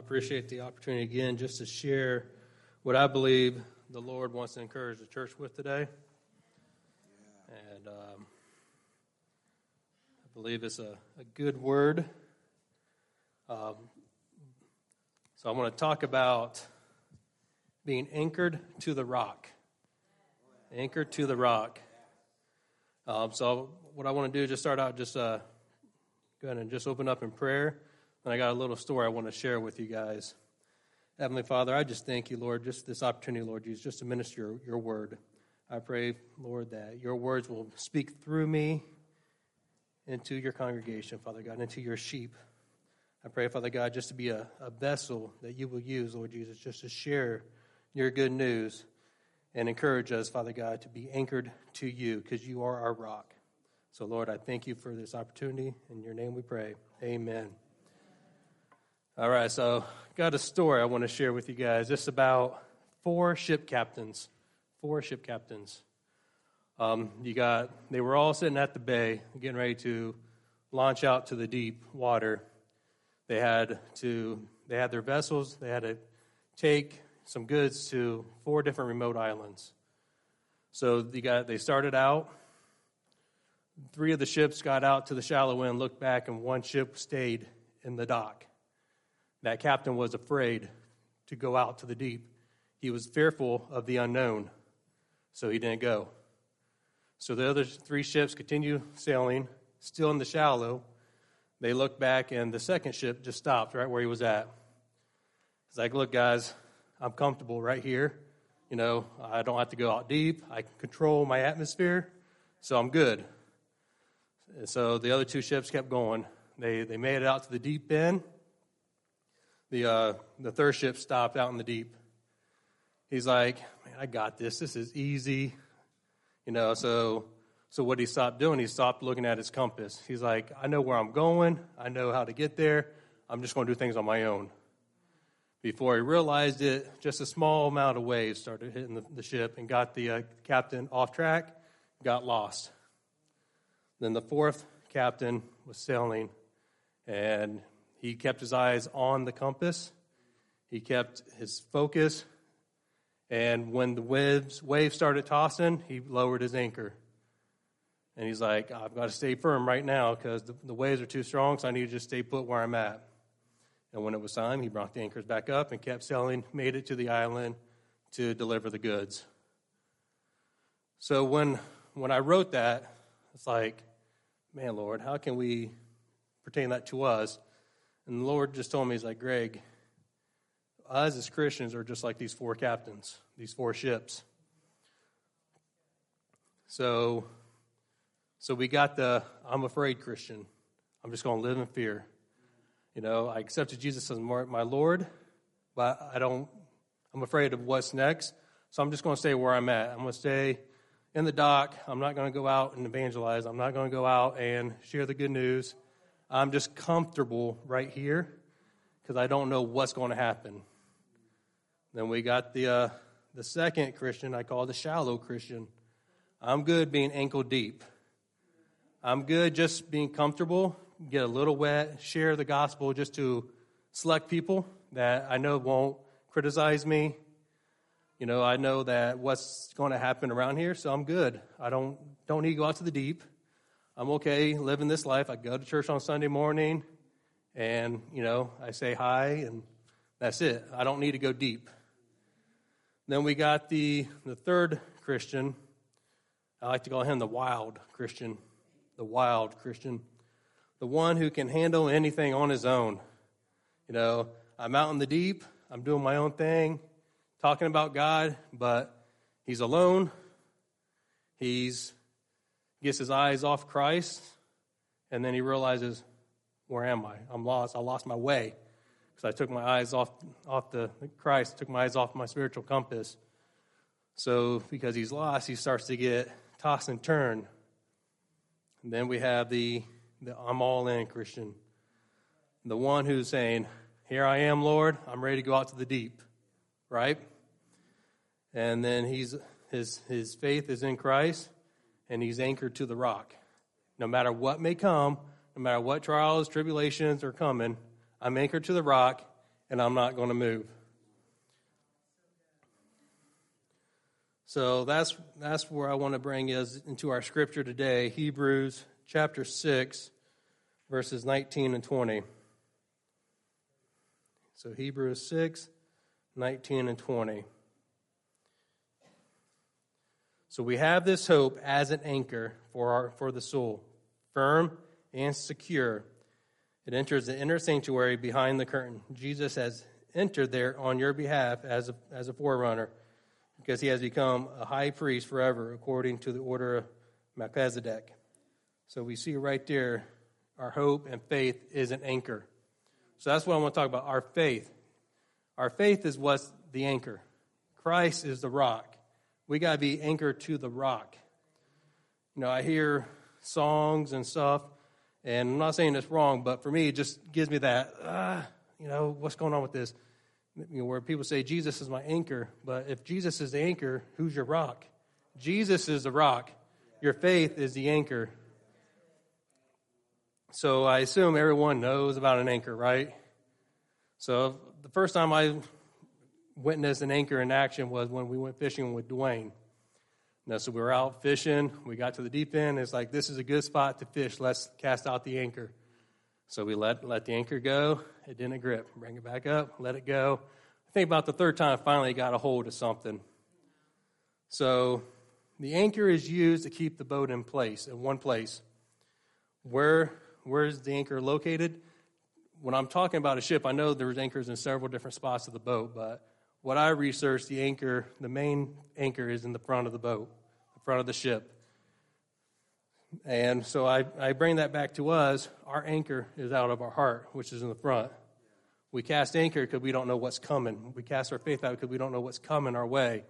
appreciate the opportunity again just to share what I believe the Lord wants to encourage the church with today. And um, I believe it's a, a good word. Um, so I want to talk about being anchored to the rock. Anchored to the rock. Um, so what I want to do is just start out, just uh, go ahead and just open up in prayer. And I got a little story I want to share with you guys. Heavenly Father, I just thank you, Lord, just this opportunity, Lord Jesus, just to minister your, your word. I pray, Lord, that your words will speak through me into your congregation, Father God, into your sheep. I pray, Father God, just to be a, a vessel that you will use, Lord Jesus, just to share your good news and encourage us, Father God, to be anchored to you because you are our rock. So, Lord, I thank you for this opportunity. In your name we pray. Amen. All right, so got a story I want to share with you guys. It's about four ship captains. Four ship captains. Um, you got they were all sitting at the bay, getting ready to launch out to the deep water. They had to they had their vessels. They had to take some goods to four different remote islands. So you got they started out. Three of the ships got out to the shallow end, looked back, and one ship stayed in the dock. That captain was afraid to go out to the deep. He was fearful of the unknown, so he didn't go. So the other three ships continue sailing, still in the shallow. They look back, and the second ship just stopped right where he was at. It's like, look, guys, I'm comfortable right here. You know, I don't have to go out deep. I can control my atmosphere, so I'm good. And so the other two ships kept going. They, they made it out to the deep end the, uh, the third ship stopped out in the deep. He's like, man, I got this. This is easy. You know, so, so what he stopped doing, he stopped looking at his compass. He's like, I know where I'm going. I know how to get there. I'm just going to do things on my own. Before he realized it, just a small amount of waves started hitting the, the ship and got the uh, captain off track, got lost. Then the fourth captain was sailing, and he kept his eyes on the compass. He kept his focus. And when the waves, waves started tossing, he lowered his anchor. And he's like, I've got to stay firm right now because the, the waves are too strong, so I need to just stay put where I'm at. And when it was time, he brought the anchors back up and kept sailing, made it to the island to deliver the goods. So when, when I wrote that, it's like, man, Lord, how can we pertain that to us? And the Lord just told me, He's like, Greg, us as Christians are just like these four captains, these four ships. So, so we got the I'm afraid Christian. I'm just going to live in fear. You know, I accepted Jesus as my Lord, but I don't, I'm afraid of what's next. So I'm just going to stay where I'm at. I'm going to stay in the dock. I'm not going to go out and evangelize. I'm not going to go out and share the good news. I'm just comfortable right here because I don't know what's going to happen. Then we got the, uh, the second Christian, I call the shallow Christian. I'm good being ankle deep. I'm good just being comfortable, get a little wet, share the gospel just to select people that I know won't criticize me. You know, I know that what's going to happen around here, so I'm good. I don't don't need to go out to the deep. I'm okay living this life. I go to church on Sunday morning and, you know, I say hi and that's it. I don't need to go deep. Then we got the, the third Christian. I like to call him the wild Christian. The wild Christian. The one who can handle anything on his own. You know, I'm out in the deep, I'm doing my own thing, talking about God, but he's alone. He's gets his eyes off Christ, and then he realizes, where am I? I'm lost. I lost my way because I took my eyes off, off the Christ, took my eyes off my spiritual compass. So because he's lost, he starts to get tossed and turned. And then we have the, the I'm all in Christian, the one who's saying, Here I am, Lord, I'm ready to go out to the deep, right? And then he's, his, his faith is in Christ and he's anchored to the rock. No matter what may come, no matter what trials, tribulations are coming, I'm anchored to the rock, and I'm not going to move. So that's that's where I want to bring is into our scripture today, Hebrews chapter 6 verses 19 and 20. So Hebrews 6 19 and 20. So we have this hope as an anchor for our for the soul, firm and secure. It enters the inner sanctuary behind the curtain. Jesus has entered there on your behalf as a, as a forerunner because he has become a high priest forever according to the order of Melchizedek. So we see right there our hope and faith is an anchor. So that's what I want to talk about our faith. Our faith is what's the anchor. Christ is the rock. We got to be anchored to the rock. You know, I hear songs and stuff, and I'm not saying it's wrong, but for me, it just gives me that, ah, you know, what's going on with this? You know, where people say, Jesus is my anchor, but if Jesus is the anchor, who's your rock? Jesus is the rock. Your faith is the anchor. So I assume everyone knows about an anchor, right? So the first time I witnessed an anchor in action was when we went fishing with Dwayne. Now, so we were out fishing. We got to the deep end. It's like, this is a good spot to fish. Let's cast out the anchor. So we let, let the anchor go. It didn't grip. Bring it back up, let it go. I think about the third time, I finally got a hold of something. So the anchor is used to keep the boat in place, in one place. Where, where is the anchor located? When I'm talking about a ship, I know there's anchors in several different spots of the boat, but what I researched, the anchor, the main anchor is in the front of the boat, the front of the ship. And so I, I bring that back to us. Our anchor is out of our heart, which is in the front. We cast anchor because we don't know what's coming. We cast our faith out because we don't know what's coming our way.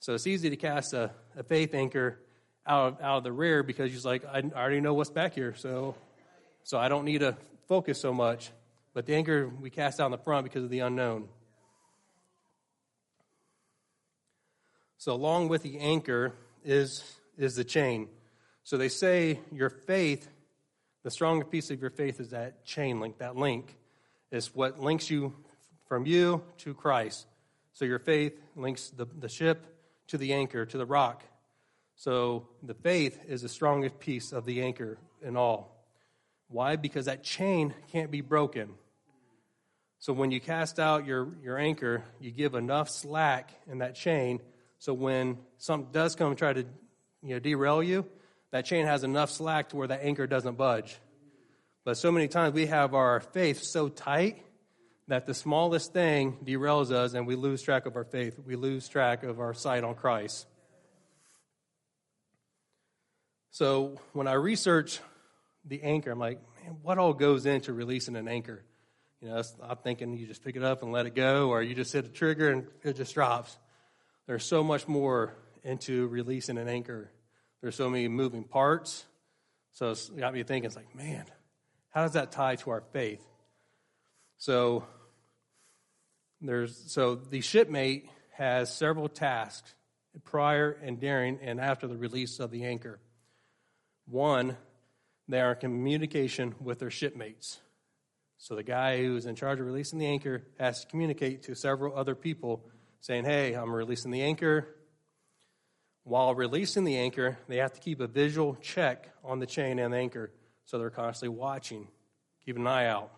So it's easy to cast a, a faith anchor out of, out of the rear because you're like, I, already know what's back here, so so I don't need to focus so much. But the anchor we cast out in the front because of the unknown. So along with the anchor is is the chain. So they say your faith, the stronger piece of your faith is that chain link, that link. is what links you from you to Christ. So your faith links the, the ship to the anchor, to the rock. So the faith is the strongest piece of the anchor in all. Why? Because that chain can't be broken. So when you cast out your, your anchor, you give enough slack in that chain so when something does come and try to you know, derail you, that chain has enough slack to where that anchor doesn't budge. But so many times we have our faith so tight that the smallest thing derails us and we lose track of our faith. We lose track of our sight on Christ. So when I research the anchor, I'm like, man, what all goes into releasing an anchor? You know, I'm thinking you just pick it up and let it go, or you just hit a trigger and it just drops. There's so much more into releasing an anchor there's so many moving parts. So it's got me thinking, it's like, man, how does that tie to our faith? So there's so the shipmate has several tasks prior and during and after the release of the anchor. One, they are in communication with their shipmates. So the guy who's in charge of releasing the anchor has to communicate to several other people saying, Hey, I'm releasing the anchor. While releasing the anchor, they have to keep a visual check on the chain and the anchor, so they're constantly watching, keep an eye out.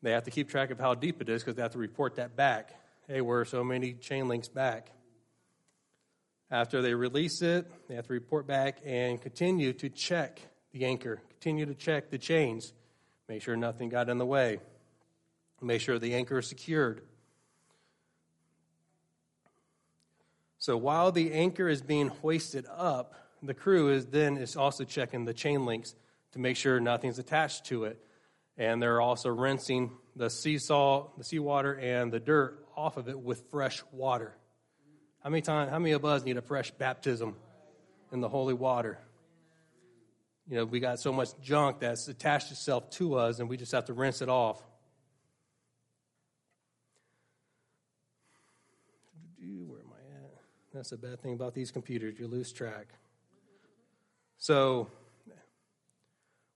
They have to keep track of how deep it is because they have to report that back. Hey, we're so many chain links back. After they release it, they have to report back and continue to check the anchor, continue to check the chains, make sure nothing got in the way, make sure the anchor is secured. So while the anchor is being hoisted up, the crew is then is also checking the chain links to make sure nothing's attached to it. And they're also rinsing the sea salt, the seawater, and the dirt off of it with fresh water. How many times, how many of us need a fresh baptism in the holy water? You know, we got so much junk that's attached itself to us, and we just have to rinse it off. That's a bad thing about these computers. You lose track. So,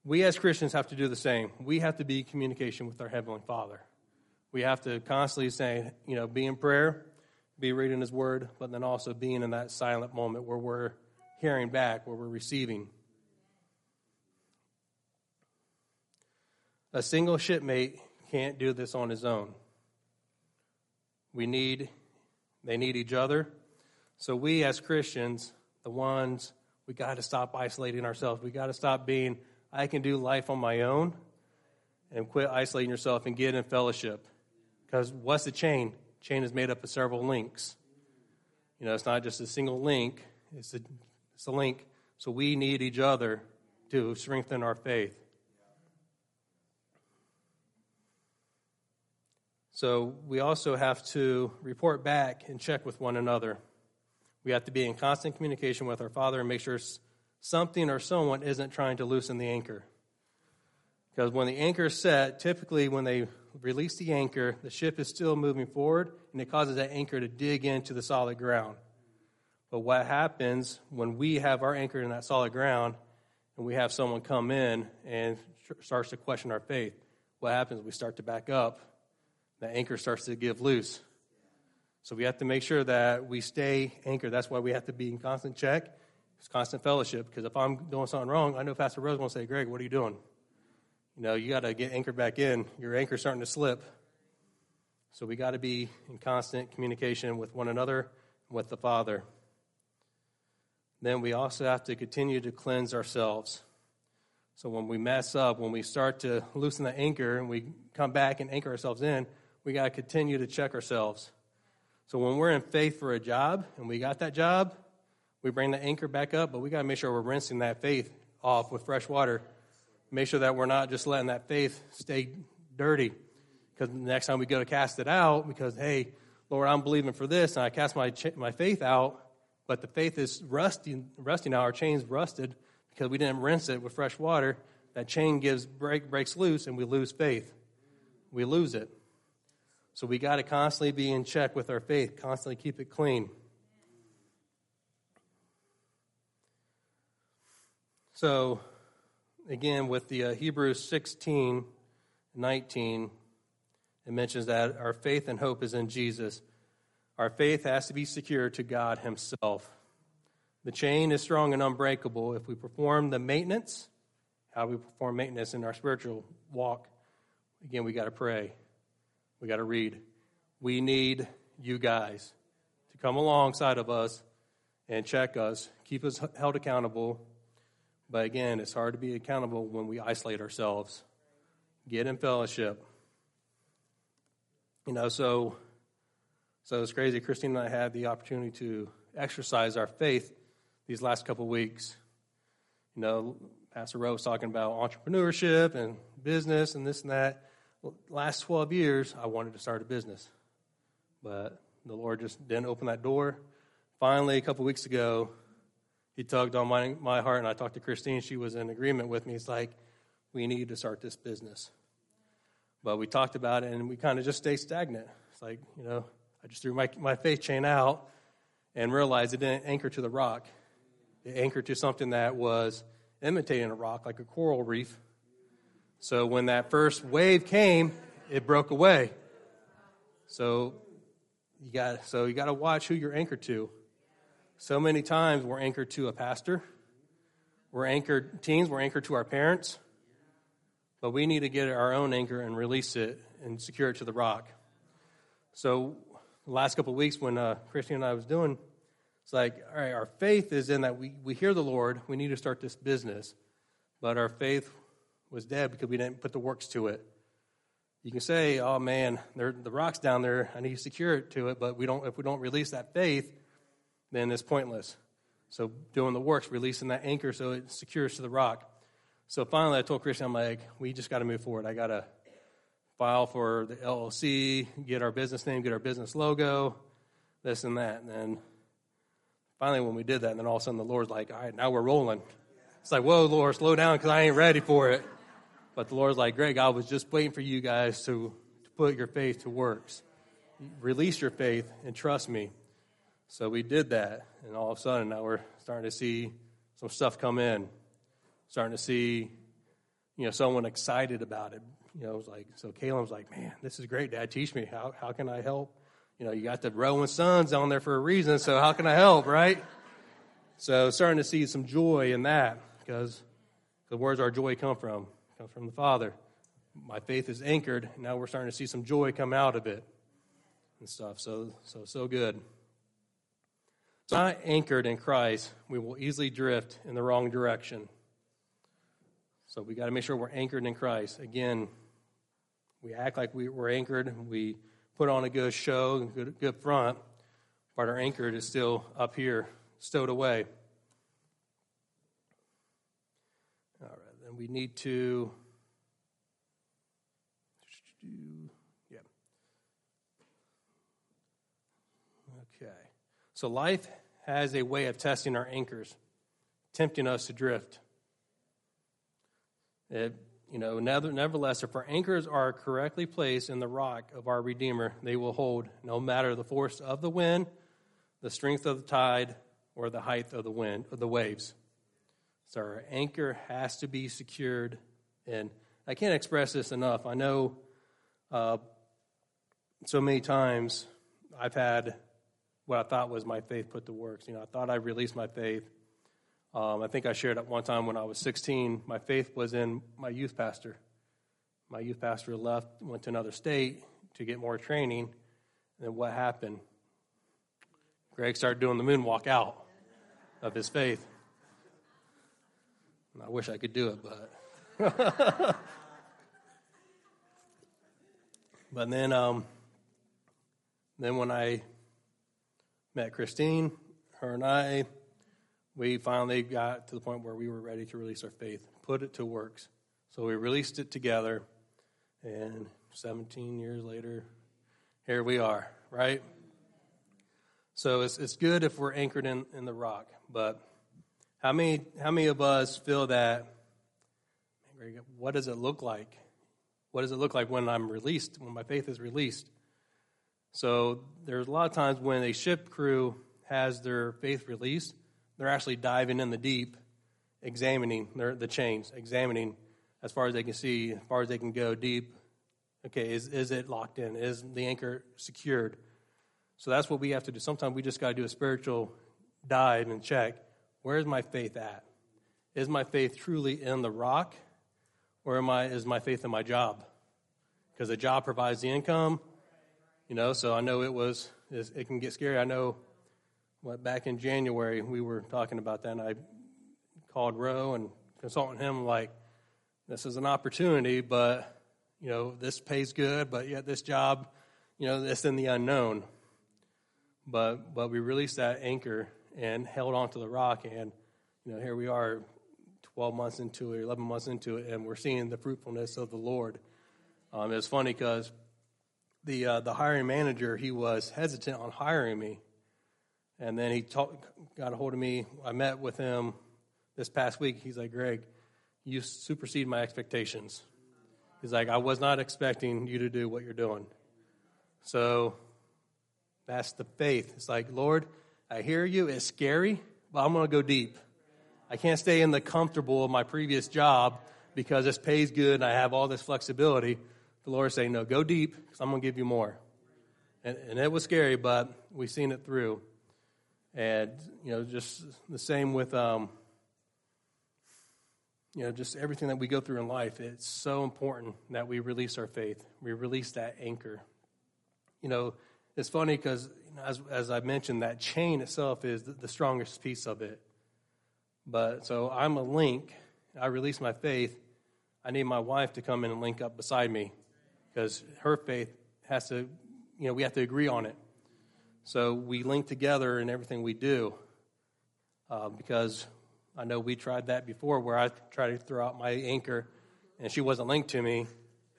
we as Christians have to do the same. We have to be in communication with our Heavenly Father. We have to constantly say, you know, be in prayer, be reading His Word, but then also being in that silent moment where we're hearing back, where we're receiving. A single shipmate can't do this on his own. We need, they need each other. So we as Christians, the ones, we got to stop isolating ourselves. We got to stop being, I can do life on my own and quit isolating yourself and get in fellowship. Because what's the chain? Chain is made up of several links. You know, it's not just a single link, it's a, it's a link. So we need each other to strengthen our faith. So we also have to report back and check with one another. We have to be in constant communication with our Father and make sure something or someone isn't trying to loosen the anchor. Because when the anchor is set, typically when they release the anchor, the ship is still moving forward and it causes that anchor to dig into the solid ground. But what happens when we have our anchor in that solid ground and we have someone come in and starts to question our faith? What happens? We start to back up. The anchor starts to give loose. So we have to make sure that we stay anchored. That's why we have to be in constant check. It's constant fellowship. Because if I'm doing something wrong, I know Pastor Rowe won't say, Greg, what are you doing? You know, you got to get anchored back in. Your anchor's starting to slip. So we got to be in constant communication with one another, and with the Father. Then we also have to continue to cleanse ourselves. So when we mess up, when we start to loosen the anchor and we come back and anchor ourselves in, we got to continue to check ourselves. So when we're in faith for a job and we got that job, we bring the anchor back up, but we got to make sure we're rinsing that faith off with fresh water. Make sure that we're not just letting that faith stay dirty. Because the next time we go to cast it out, because, hey, Lord, I'm believing for this, and I cast my, my faith out, but the faith is rusty, rusty now, our chain's rusted because we didn't rinse it with fresh water. That chain gives break, breaks loose, and we lose faith. We lose it. So we got to constantly be in check with our faith, constantly keep it clean. So, again, with the uh, Hebrews 16 19, it mentions that our faith and hope is in Jesus. Our faith has to be secure to God Himself. The chain is strong and unbreakable if we perform the maintenance, how we perform maintenance in our spiritual walk. Again, we got to pray. We got to read. We need you guys to come alongside of us and check us, keep us held accountable. But again, it's hard to be accountable when we isolate ourselves. Get in fellowship. You know, so so it's crazy. Christine and I had the opportunity to exercise our faith these last couple weeks. You know, Pastor Rowe was talking about entrepreneurship and business and this and that last 12 years, I wanted to start a business. But the Lord just didn't open that door. Finally, a couple weeks ago, He tugged on my, my heart, and I talked to Christine. She was in agreement with me. It's like, we need to start this business. But we talked about it, and we kind of just stayed stagnant. It's like, you know, I just threw my, my faith chain out and realized it didn't anchor to the rock. It anchored to something that was imitating a rock, like a coral reef so when that first wave came, it broke away. So you got so you got to watch who you're anchored to. So many times we're anchored to a pastor. We're anchored teens, we're anchored to our parents. But we need to get our own anchor and release it and secure it to the rock. So the last couple of weeks when uh, Christine and I was doing, it's like, all right, our faith is in that we, we hear the Lord, we need to start this business. But our faith was dead because we didn't put the works to it. You can say, "Oh man, the rock's down there. I need to secure it to it." But we don't. If we don't release that faith, then it's pointless. So doing the works, releasing that anchor so it secures to the rock. So finally, I told Christine, I'm like, we just got to move forward. I got to file for the LLC, get our business name, get our business logo, this and that. And then finally, when we did that, and then all of a sudden the Lord's like, all right, now we're rolling. It's like, whoa, Lord, slow down because I ain't ready for it. But the Lord's like, Greg, I was just waiting for you guys to, to put your faith to works. Release your faith and trust me. So we did that, and all of a sudden now we're starting to see some stuff come in. Starting to see you know, someone excited about it. You know, it was like, so Caleb's like, man, this is great, Dad. Teach me. How, how can I help? You know, you got the Rowan Sons on there for a reason, so how can I help, right? So starting to see some joy in that because the where's our joy come from? From the Father. My faith is anchored. Now we're starting to see some joy come out of it and stuff. So, so, so good. So, not anchored in Christ, we will easily drift in the wrong direction. So, we got to make sure we're anchored in Christ. Again, we act like we, we're anchored. We put on a good show, good, good front, but our anchor is still up here, stowed away. Then we need to. Yeah. Okay. So life has a way of testing our anchors, tempting us to drift. It, you know, nevertheless, if our anchors are correctly placed in the rock of our Redeemer, they will hold no matter the force of the wind, the strength of the tide, or the height of the wind of the waves. So our anchor has to be secured, and I can't express this enough. I know uh, so many times I've had what I thought was my faith put to works. You know, I thought I released my faith um, I think I shared at one time when I was 16, my faith was in my youth pastor. My youth pastor left, went to another state to get more training. And then what happened? Greg started doing the moonwalk out of his faith. And I wish I could do it, but. but then, um, then when I met Christine, her and I we finally got to the point where we were ready to release our faith, put it to works. So we released it together, and 17 years later, here we are, right? So it's, it's good if we're anchored in, in the rock, but how many, how many of us feel that? What does it look like? What does it look like when I'm released, when my faith is released? So there's a lot of times when a ship crew has their faith released, they're actually diving in the deep, examining their, the chains, examining as far as they can see, as far as they can go deep. Okay, is, is it locked in? Is the anchor secured? So that's what we have to do. Sometimes we just got to do a spiritual dive and check where's my faith at? Is my faith truly in the rock, or am I, is my faith in my job? Because the job provides the income, you know. So I know it was it can get scary. I know what, back in January, we were talking about that, and I called Rowe and consulted him like, this is an opportunity, but, you know, this pays good, but yet this job, you know, it's in the unknown. But, but we released that anchor and held on to the rock, and, you know, here we are 12 months into it, 11 months into it, and we're seeing the fruitfulness of the Lord. Um, it's funny because the, uh, the hiring manager, he was hesitant on hiring me and then he talk, got a hold of me. I met with him this past week. He's like, Greg, you supersede my expectations. He's like, I was not expecting you to do what you're doing. So that's the faith. It's like, Lord, I hear you. It's scary, but I'm going to go deep. I can't stay in the comfortable of my previous job because this pays good and I have all this flexibility. The Lord saying, No, go deep because I'm going to give you more. And, and it was scary, but we've seen it through. And, you know, just the same with, um, you know, just everything that we go through in life. It's so important that we release our faith, we release that anchor. You know, it's funny because, you know, as, as I mentioned, that chain itself is the, the strongest piece of it. But so I'm a link. I release my faith. I need my wife to come in and link up beside me because her faith has to, you know, we have to agree on it. So we link together in everything we do uh, because I know we tried that before where I tried to throw out my anchor and she wasn't linked to me.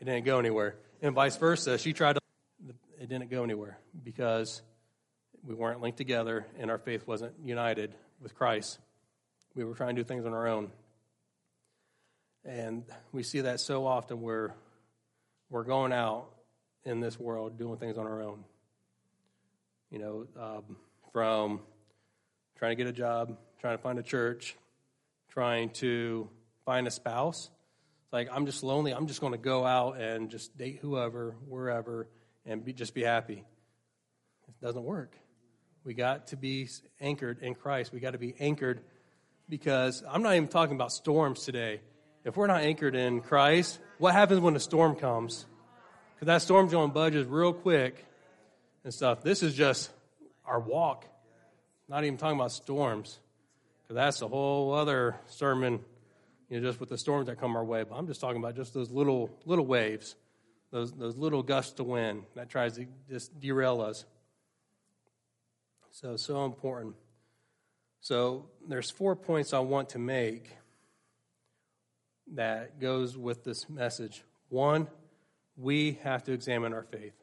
It didn't go anywhere. And vice versa. She tried to, it didn't go anywhere because we weren't linked together and our faith wasn't united with Christ. We were trying to do things on our own. And we see that so often where we're going out in this world doing things on our own you know, um, from trying to get a job, trying to find a church, trying to find a spouse. It's like I'm just lonely. I'm just going to go out and just date whoever, wherever, and be, just be happy. It doesn't work. We got to be anchored in Christ. We got to be anchored because I'm not even talking about storms today. If we're not anchored in Christ, what happens when a storm comes? Because that storm's going to budge real quick and stuff. This is just our walk. Not even talking about storms, because that's a whole other sermon you know, just with the storms that come our way. But I'm just talking about just those little little waves, those those little gusts of wind that tries to just derail us. So so important. So there's four points I want to make that goes with this message. One, we have to examine our faith.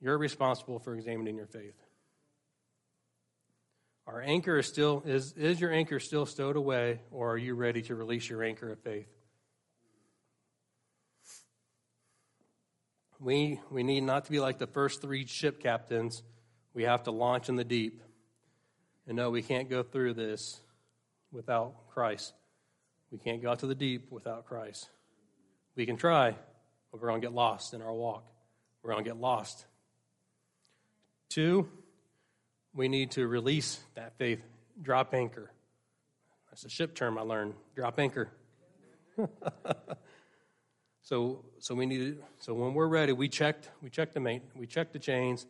You're responsible for examining your faith. Our anchor is still is is your anchor still stowed away or are you ready to release your anchor of faith? We we need not to be like the first 3 ship captains. We have to launch in the deep. And no, we can't go through this without Christ. We can't go out to the deep without Christ. We can try, but we're going to get lost in our walk. We're going to get lost. Two, we need to release that faith, drop anchor. That's a ship term I learned. Drop anchor. so, so we need. So when we're ready, we checked. We checked the main. We checked the chains.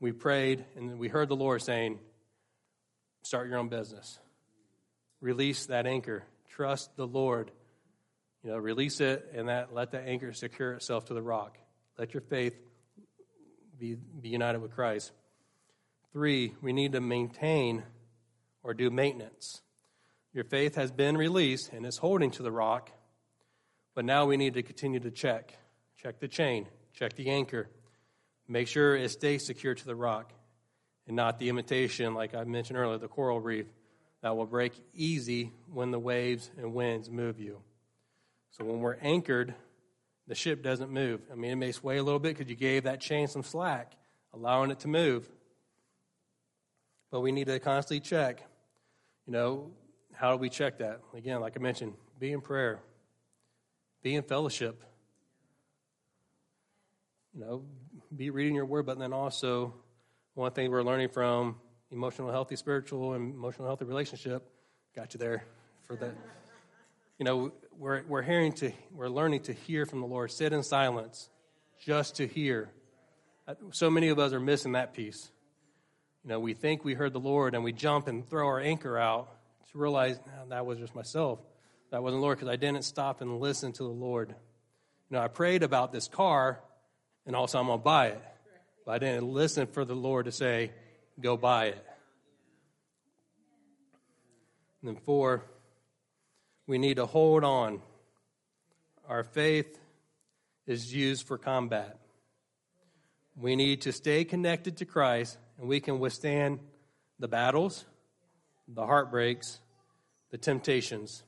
We prayed, and we heard the Lord saying, "Start your own business. Release that anchor. Trust the Lord. You know, release it, and that let that anchor secure itself to the rock. Let your faith be, be united with Christ." Three, we need to maintain or do maintenance. Your faith has been released and is holding to the rock, but now we need to continue to check. Check the chain, check the anchor, make sure it stays secure to the rock and not the imitation, like I mentioned earlier, the coral reef that will break easy when the waves and winds move you. So when we're anchored, the ship doesn't move. I mean, it may sway a little bit because you gave that chain some slack, allowing it to move. But we need to constantly check. You know, how do we check that? Again, like I mentioned, be in prayer, be in fellowship. You know, be reading your word, but then also one thing we're learning from emotional healthy spiritual and emotional healthy relationship. Got you there for that. You know, we're we're hearing to we're learning to hear from the Lord. Sit in silence, just to hear. Uh, so many of us are missing that piece. You know, we think we heard the Lord and we jump and throw our anchor out to realize that was just myself. That wasn't Lord because I didn't stop and listen to the Lord. You know, I prayed about this car and also I'm going to buy it. But I didn't listen for the Lord to say, go buy it. And then, four, we need to hold on. Our faith is used for combat. We need to stay connected to Christ and we can withstand the battles, the heartbreaks, the temptations.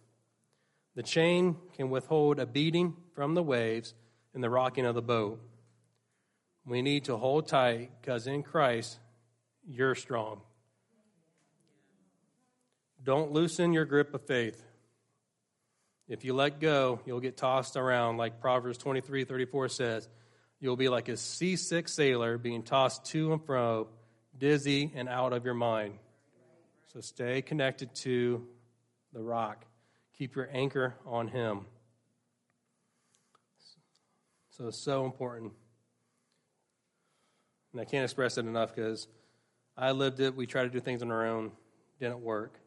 The chain can withhold a beating from the waves and the rocking of the boat. We need to hold tight because in Christ, you're strong. Don't loosen your grip of faith. If you let go, you'll get tossed around, like Proverbs 23 34 says. You'll be like a seasick sailor being tossed to and fro dizzy, and out of your mind. So stay connected to the rock. Keep your anchor on Him. So it's so important. And I can't express it enough because I lived it. We tried to do things on our own, didn't work.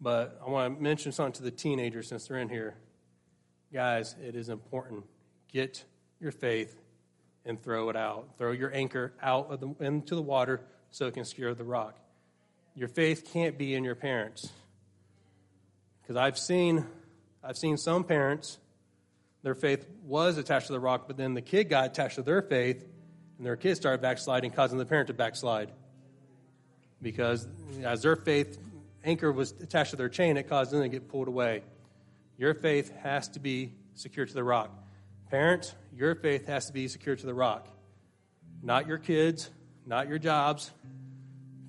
But I want to mention something to the teenagers since they're in here. Guys, it is important. Get your faith and throw it out. Throw your anchor out the, into the water so it can secure the rock. Your faith can't be in your parents. Because I've seen, I've seen some parents, their faith was attached to the rock, but then the kid got attached to their faith, and their kid started backsliding, causing the parent to backslide. Because as their faith anchor was attached to their chain, it caused them to get pulled away. Your faith has to be secure to the rock. Parents, your faith has to be secure to the rock. Not your kids, not your jobs,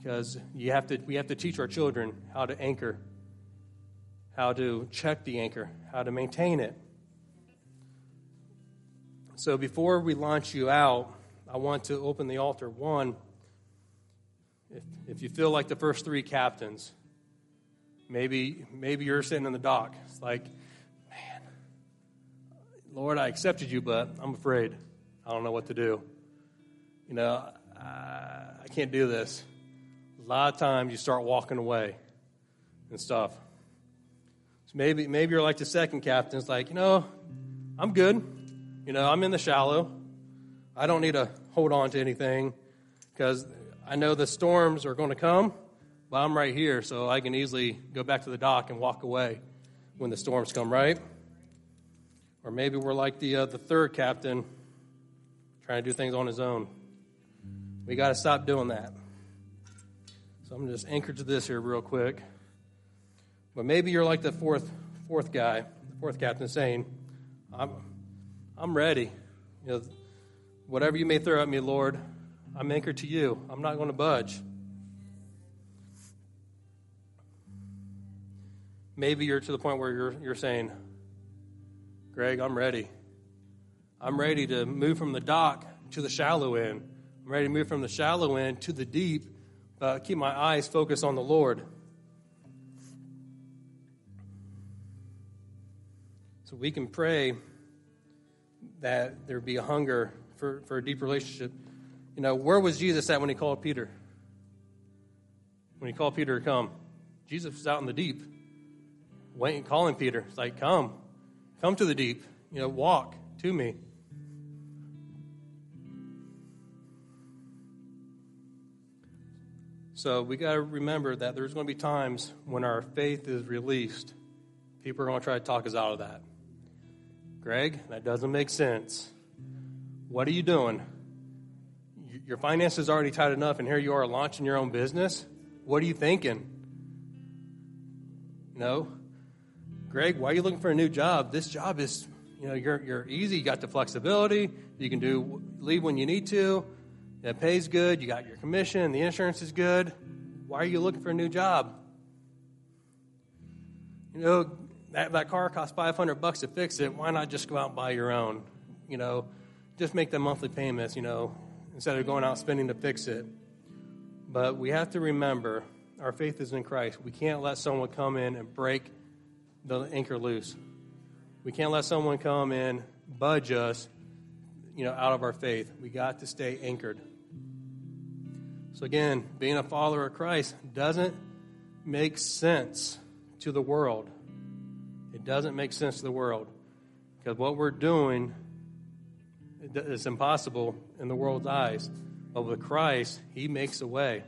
because you have to, we have to teach our children how to anchor, how to check the anchor, how to maintain it. So before we launch you out, I want to open the altar. One, if, if you feel like the first three captains, maybe maybe you're sitting in the dock. It's like, man, Lord, I accepted you, but I'm afraid. I don't know what to do. You know, I, I can't do this. A lot of times you start walking away and stuff. Maybe maybe you're like the second captain. It's like, you know, I'm good. You know, I'm in the shallow. I don't need to hold on to anything because I know the storms are going to come, but I'm right here, so I can easily go back to the dock and walk away when the storms come, right? Or maybe we're like the, uh, the third captain trying to do things on his own. We got to stop doing that. So I'm just anchored to this here real quick. But maybe you're like the fourth fourth guy, the fourth captain saying, I'm I'm ready. You know, whatever you may throw at me, Lord, I'm anchored to you. I'm not going to budge. Maybe you're to the point where you're, you're saying, Greg, I'm ready. I'm ready to move from the dock to the shallow end. I'm ready to move from the shallow end to the deep, but keep my eyes focused on the Lord. So we can pray that there be a hunger for, for a deep relationship. You know, where was Jesus at when he called Peter? When he called Peter to come, Jesus was out in the deep, waiting, calling Peter. It's like, come, come to the deep. You know, walk to me. So we got to remember that there's going to be times when our faith is released. People are going to try to talk us out of that. Greg, that doesn't make sense. What are you doing? Your finances are already tight enough, and here you are launching your own business. What are you thinking? No. Greg, why are you looking for a new job? This job is, you know, you're, you're easy. You got the flexibility. You can do leave when you need to. It pays good. You got your commission. The insurance is good. Why are you looking for a new job? You know, that, that car costs 500 bucks to fix it. Why not just go out and buy your own? You know, just make the monthly payments, you know, instead of going out spending to fix it. But we have to remember our faith is in Christ. We can't let someone come in and break the anchor loose. We can't let someone come in, budge us, you know, out of our faith. We got to stay anchored. So again, being a follower of Christ doesn't make sense to the world. It doesn't make sense to the world because what we're doing is impossible in the world's eyes. But with Christ, He makes a way.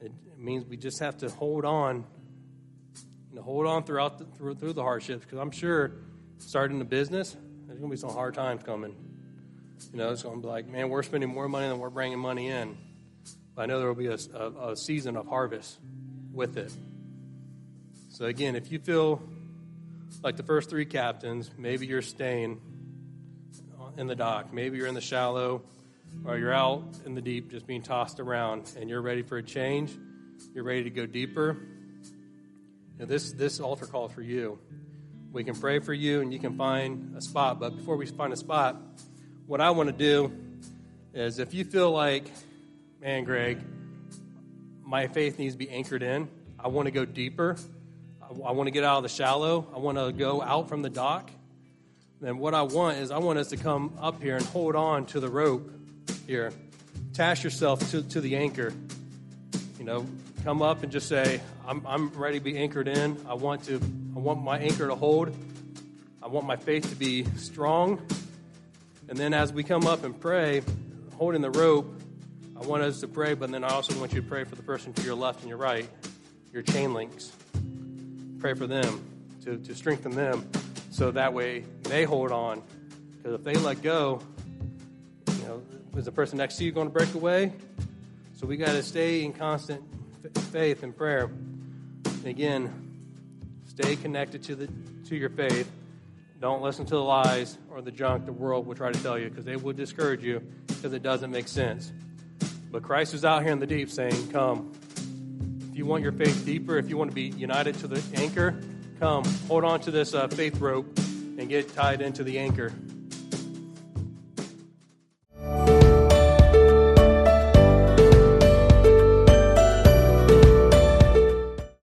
It means we just have to hold on, you know, hold on throughout the, through, through the hardships. Because I'm sure, starting a business, there's going to be some hard times coming. You know, it's going to be like, man, we're spending more money than we're bringing money in. But I know there will be a, a, a season of harvest with it. So again, if you feel like the first three captains, maybe you're staying in the dock, maybe you're in the shallow, or you're out in the deep just being tossed around and you're ready for a change, you're ready to go deeper. Now this, this altar call for you. We can pray for you and you can find a spot. But before we find a spot, what I want to do is if you feel like, man, Greg, my faith needs to be anchored in, I want to go deeper. I want to get out of the shallow. I want to go out from the dock. Then what I want is I want us to come up here and hold on to the rope here. Attach yourself to, to the anchor. You know, come up and just say, I'm, I'm ready to be anchored in. I want to I want my anchor to hold. I want my faith to be strong. And then as we come up and pray, holding the rope, I want us to pray, but then I also want you to pray for the person to your left and your right, your chain links pray for them to, to strengthen them so that way they hold on. Because if they let go, you know, is the person next to you going to break away? So we got to stay in constant faith and prayer. And again, stay connected to the to your faith. Don't listen to the lies or the junk the world will try to tell you because they will discourage you because it doesn't make sense. But Christ is out here in the deep saying, Come, you want your faith deeper, if you want to be united to the anchor, come, hold on to this uh, faith rope and get tied into the anchor.